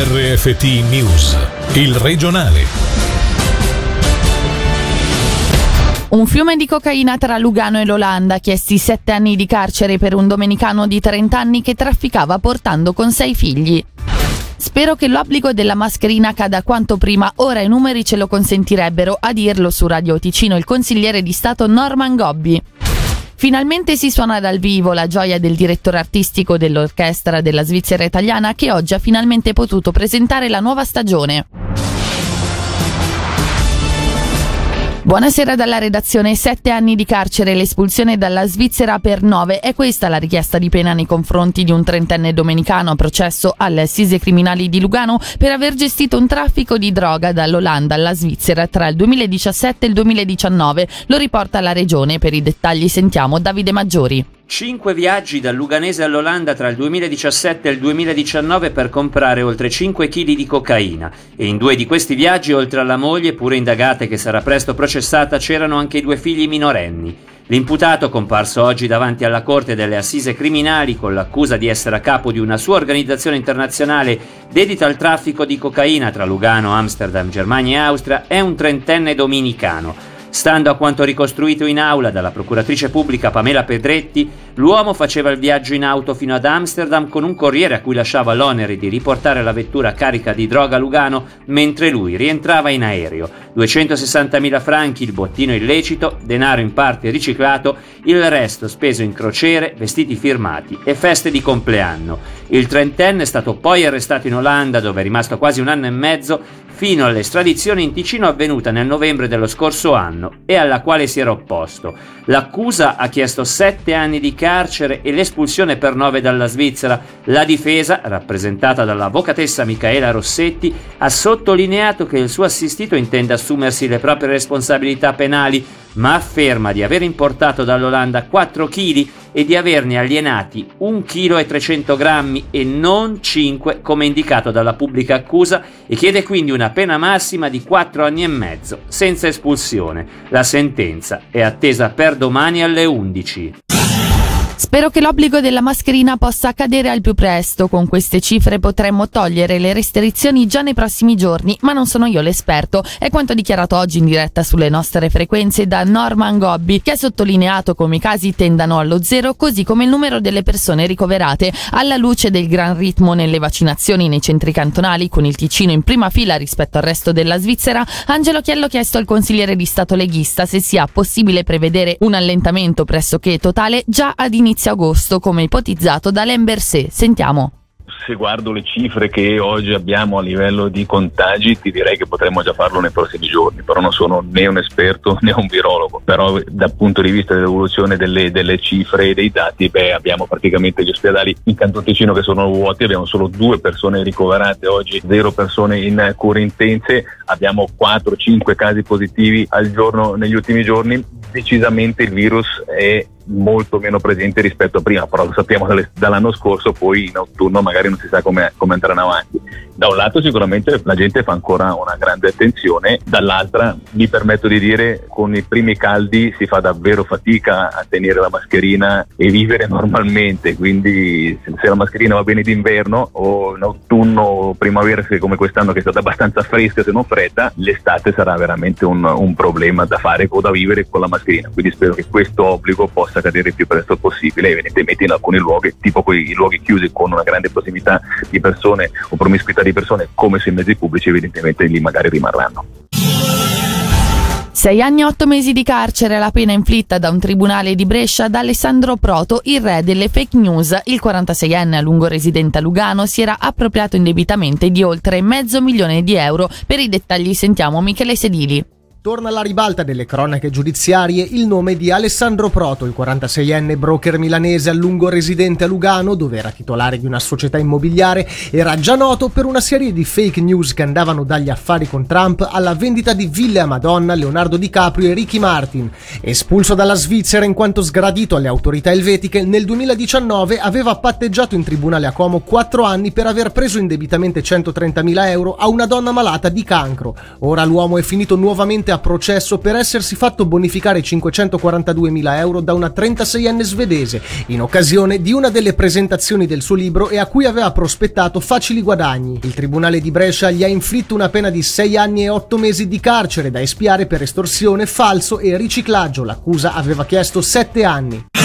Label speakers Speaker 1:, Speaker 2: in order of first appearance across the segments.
Speaker 1: RFT News, il regionale.
Speaker 2: Un fiume di cocaina tra Lugano e l'Olanda, chiesti sette anni di carcere per un domenicano di 30 anni che trafficava portando con sei figli. Spero che l'obbligo della mascherina cada quanto prima, ora i numeri ce lo consentirebbero, a dirlo su Radio Ticino il consigliere di Stato Norman Gobbi. Finalmente si suona dal vivo la gioia del direttore artistico dell'orchestra della Svizzera italiana che oggi ha finalmente potuto presentare la nuova stagione. Buonasera dalla redazione. Sette anni di carcere e l'espulsione dalla Svizzera per nove. È questa la richiesta di pena nei confronti di un trentenne domenicano a processo alle assise criminali di Lugano per aver gestito un traffico di droga dall'Olanda alla Svizzera tra il 2017 e il 2019. Lo riporta la regione. Per i dettagli sentiamo Davide Maggiori.
Speaker 3: Cinque viaggi dal Luganese all'Olanda tra il 2017 e il 2019 per comprare oltre 5 kg di cocaina e in due di questi viaggi, oltre alla moglie, pure indagata che sarà presto processata, c'erano anche i due figli minorenni. L'imputato, comparso oggi davanti alla Corte delle Assise Criminali con l'accusa di essere a capo di una sua organizzazione internazionale dedita al traffico di cocaina tra Lugano, Amsterdam, Germania e Austria, è un trentenne dominicano Stando a quanto ricostruito in aula dalla procuratrice pubblica Pamela Pedretti, l'uomo faceva il viaggio in auto fino ad Amsterdam con un corriere a cui lasciava l'onere di riportare la vettura carica di droga a Lugano mentre lui rientrava in aereo. 260.000 franchi il bottino illecito, denaro in parte riciclato, il resto speso in crociere, vestiti firmati e feste di compleanno. Il trentenne è stato poi arrestato in Olanda dove è rimasto quasi un anno e mezzo fino all'estradizione in Ticino avvenuta nel novembre dello scorso anno e alla quale si era opposto. L'accusa ha chiesto sette anni di carcere e l'espulsione per nove dalla Svizzera. La difesa, rappresentata dall'avvocatessa Michaela Rossetti, ha sottolineato che il suo assistito intende assumersi le proprie responsabilità penali, ma afferma di aver importato dall'Olanda 4 kg e di averne alienati 1 kg 300 grammi e non 5 come indicato dalla pubblica accusa e chiede quindi una pena massima di 4 anni e mezzo senza espulsione. La sentenza è attesa per domani alle 11.
Speaker 2: Spero che l'obbligo della mascherina possa accadere al più presto. Con queste cifre potremmo togliere le restrizioni già nei prossimi giorni, ma non sono io l'esperto. È quanto dichiarato oggi in diretta sulle nostre frequenze da Norman Gobbi, che ha sottolineato come i casi tendano allo zero, così come il numero delle persone ricoverate. Alla luce del gran ritmo nelle vaccinazioni nei centri cantonali, con il Ticino in prima fila rispetto al resto della Svizzera, Angelo Chiello ha chiesto al consigliere di Stato leghista se sia possibile prevedere un allentamento pressoché totale già ad inizio inizio agosto, come ipotizzato da Lembersé. Sentiamo.
Speaker 4: Se guardo le cifre che oggi abbiamo a livello di contagi ti direi che potremmo già farlo nei prossimi giorni, però non sono né un esperto né un virologo, però dal punto di vista dell'evoluzione delle, delle cifre e dei dati beh, abbiamo praticamente gli ospedali in Canton Ticino che sono vuoti, abbiamo solo due persone ricoverate oggi, zero persone in cure intense, abbiamo 4-5 casi positivi al giorno negli ultimi giorni, decisamente il virus è molto meno presente rispetto a prima, però lo sappiamo dall'anno scorso, poi in autunno magari non si sa come, come andranno avanti. Da un lato sicuramente la gente fa ancora una grande attenzione, dall'altra mi permetto di dire con i primi caldi si fa davvero fatica a tenere la mascherina e vivere normalmente, quindi se la mascherina va bene d'inverno o in autunno o primavera come quest'anno che è stata abbastanza fresca se non fredda, l'estate sarà veramente un, un problema da fare o da vivere con la mascherina, quindi spero che questo obbligo possa possa cadere il più presto possibile, evidentemente in alcuni luoghi, tipo quei luoghi chiusi con una grande prossimità di persone o promiscuità di persone come sui mezzi pubblici, evidentemente lì magari rimarranno.
Speaker 2: Sei anni e otto mesi di carcere la pena inflitta da un tribunale di Brescia ad Alessandro Proto, il re delle fake news. Il 46enne a lungo residente a Lugano si era appropriato indebitamente di oltre mezzo milione di euro. Per i dettagli sentiamo Michele Sedili.
Speaker 5: Torna alla ribalta delle cronache giudiziarie il nome di Alessandro Proto, il 46enne broker milanese a lungo residente a Lugano, dove era titolare di una società immobiliare, era già noto per una serie di fake news che andavano dagli affari con Trump alla vendita di ville a Madonna, Leonardo DiCaprio e Ricky Martin. Espulso dalla Svizzera in quanto sgradito alle autorità elvetiche, nel 2019 aveva patteggiato in tribunale a Como 4 anni per aver preso indebitamente 130.000 euro a una donna malata di cancro. Ora l'uomo è finito nuovamente fronte a processo per essersi fatto bonificare 542.000 euro da una 36enne svedese in occasione di una delle presentazioni del suo libro e a cui aveva prospettato facili guadagni. Il Tribunale di Brescia gli ha inflitto una pena di 6 anni e 8 mesi di carcere da espiare per estorsione, falso e riciclaggio. L'accusa aveva chiesto 7 anni.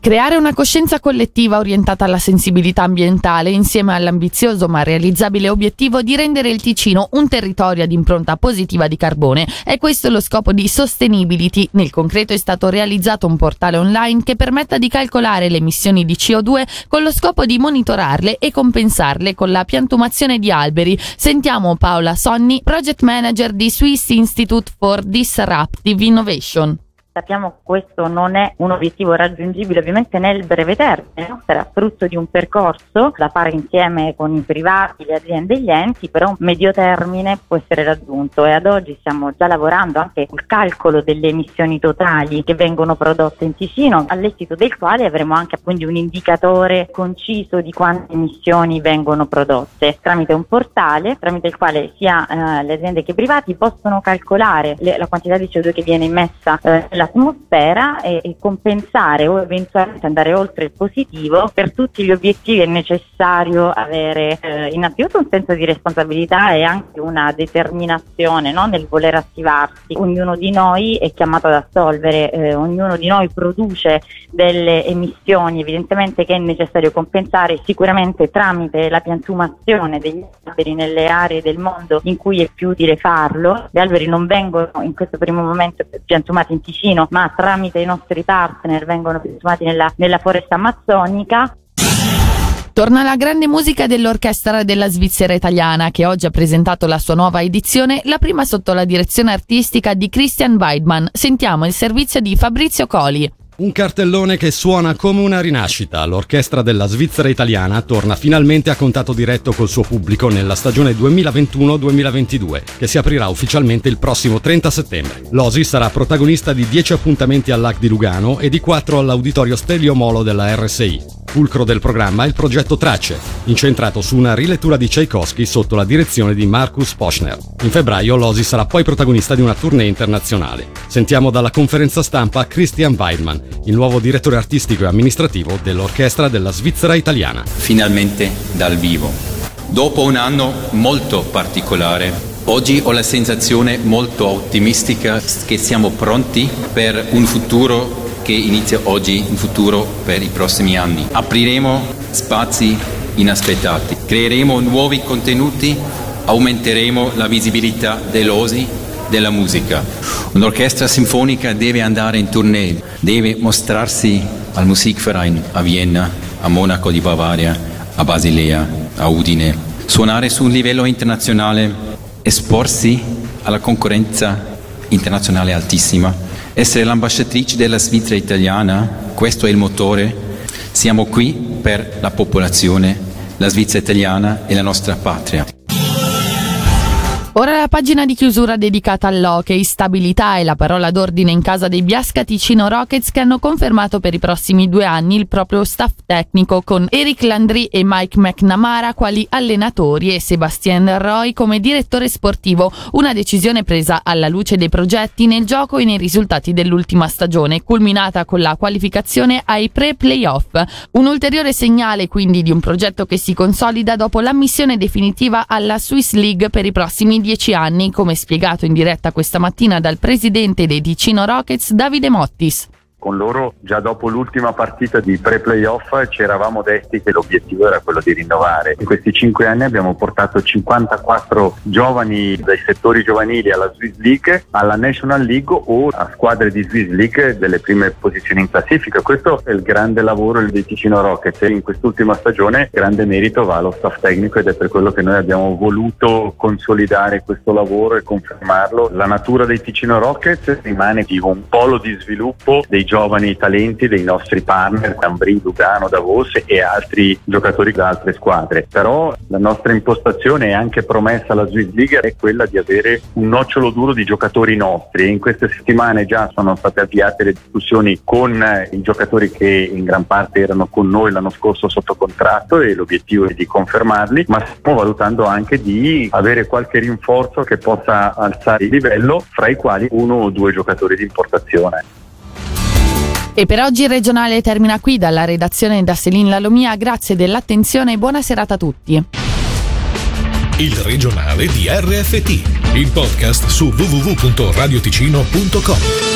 Speaker 2: Creare una coscienza collettiva orientata alla sensibilità ambientale insieme all'ambizioso ma realizzabile obiettivo di rendere il Ticino un territorio ad impronta positiva di carbone. È questo lo scopo di Sustainability. Nel concreto è stato realizzato un portale online che permetta di calcolare le emissioni di CO2 con lo scopo di monitorarle e compensarle con la piantumazione di alberi. Sentiamo Paola Sonni, project manager di Swiss Institute for Disruptive Innovation.
Speaker 6: Sappiamo che questo non è un obiettivo raggiungibile ovviamente nel breve termine, no? sarà frutto di un percorso da fare insieme con i privati, le aziende e gli enti, però un medio termine può essere raggiunto e ad oggi stiamo già lavorando anche sul calcolo delle emissioni totali che vengono prodotte in Ticino, all'esito del quale avremo anche quindi un indicatore conciso di quante emissioni vengono prodotte tramite un portale tramite il quale sia eh, le aziende che i privati possono calcolare le, la quantità di CO2 che viene immessa eh, l'atmosfera e, e, compensare o eventualmente andare oltre il positivo per tutti gli obiettivi è necessario avere eh, innanzitutto un senso di responsabilità e anche una determinazione no? nel voler attivarsi. Ognuno di noi è chiamato ad assolvere, eh, ognuno di noi produce delle emissioni evidentemente che è necessario compensare sicuramente tramite la piantumazione degli alberi nelle aree del mondo in cui è più utile farlo. Gli alberi non vengono in questo primo momento piantumati in Ticino Ticino, ma tramite i nostri partner vengono piantumati nella, nella foresta amazzonica.
Speaker 2: Torna la grande musica dell'orchestra della Svizzera italiana che oggi ha presentato la sua nuova edizione, la prima sotto la direzione artistica di Christian Weidmann. Sentiamo il servizio di Fabrizio Coli.
Speaker 7: Un cartellone che suona come una rinascita. L'orchestra della Svizzera italiana torna finalmente a contatto diretto col suo pubblico nella stagione 2021-2022, che si aprirà ufficialmente il prossimo 30 settembre. L'Osi sarà protagonista di 10 appuntamenti all'AC di Lugano e di 4 all'Auditorio Stelio Molo della RSI. Fulcro del programma è il progetto Tracce, incentrato su una rilettura di Tchaikovsky sotto la direzione di Markus Poschner. In febbraio l'Osi sarà poi protagonista di una tournée internazionale. Sentiamo dalla conferenza stampa Christian Weidmann, il nuovo direttore artistico e amministrativo dell'Orchestra della Svizzera Italiana.
Speaker 8: Finalmente dal vivo. Dopo un anno molto particolare, oggi ho la sensazione molto ottimistica che siamo pronti per un futuro che inizia oggi in futuro per i prossimi anni. Apriremo spazi inaspettati, creeremo nuovi contenuti, aumenteremo la visibilità dell'OSI della musica. Un'orchestra sinfonica deve andare in tournée, deve mostrarsi al Musikverein a Vienna, a Monaco di Bavaria, a Basilea, a Udine, suonare su un livello internazionale, esporsi alla concorrenza internazionale altissima essere l'ambasciatrice della Svizzera italiana, questo è il motore. Siamo qui per la popolazione, la Svizzera italiana e la nostra patria.
Speaker 2: Ora la pagina di chiusura dedicata all'hockey, stabilità e la parola d'ordine in casa dei Biasca Ticino Rockets che hanno confermato per i prossimi due anni il proprio staff tecnico con Eric Landry e Mike McNamara quali allenatori e Sebastien Roy come direttore sportivo, una decisione presa alla luce dei progetti nel gioco e nei risultati dell'ultima stagione, culminata con la qualificazione ai pre-playoff. Un ulteriore segnale quindi di un progetto che si consolida dopo l'ammissione definitiva alla Swiss League per i prossimi dieci anni, come spiegato in diretta questa mattina dal presidente dei Ticino Rockets, Davide Mottis
Speaker 9: con loro già dopo l'ultima partita di pre-playoff ci eravamo detti che l'obiettivo era quello di rinnovare. In questi cinque anni abbiamo portato 54 giovani dai settori giovanili alla Swiss League, alla National League o a squadre di Swiss League delle prime posizioni in classifica. Questo è il grande lavoro dei Ticino Rockets e in quest'ultima stagione grande merito va allo staff tecnico ed è per quello che noi abbiamo voluto consolidare questo lavoro e confermarlo. La natura dei Ticino Rockets rimane di un polo di sviluppo dei giovani talenti dei nostri partner, Ambri, Lugano, Davos e altri giocatori da altre squadre. Però la nostra impostazione è anche promessa alla Swiss League è quella di avere un nocciolo duro di giocatori nostri in queste settimane già sono state avviate le discussioni con i giocatori che in gran parte erano con noi l'anno scorso sotto contratto e l'obiettivo è di confermarli, ma stiamo valutando anche di avere qualche rinforzo che possa alzare il livello, fra i quali uno o due giocatori di importazione.
Speaker 2: E per oggi il regionale termina qui dalla redazione da Selin Lalomia. Grazie dell'attenzione e buona serata a tutti.
Speaker 1: Il regionale di RFT, il podcast su www.radioticino.com.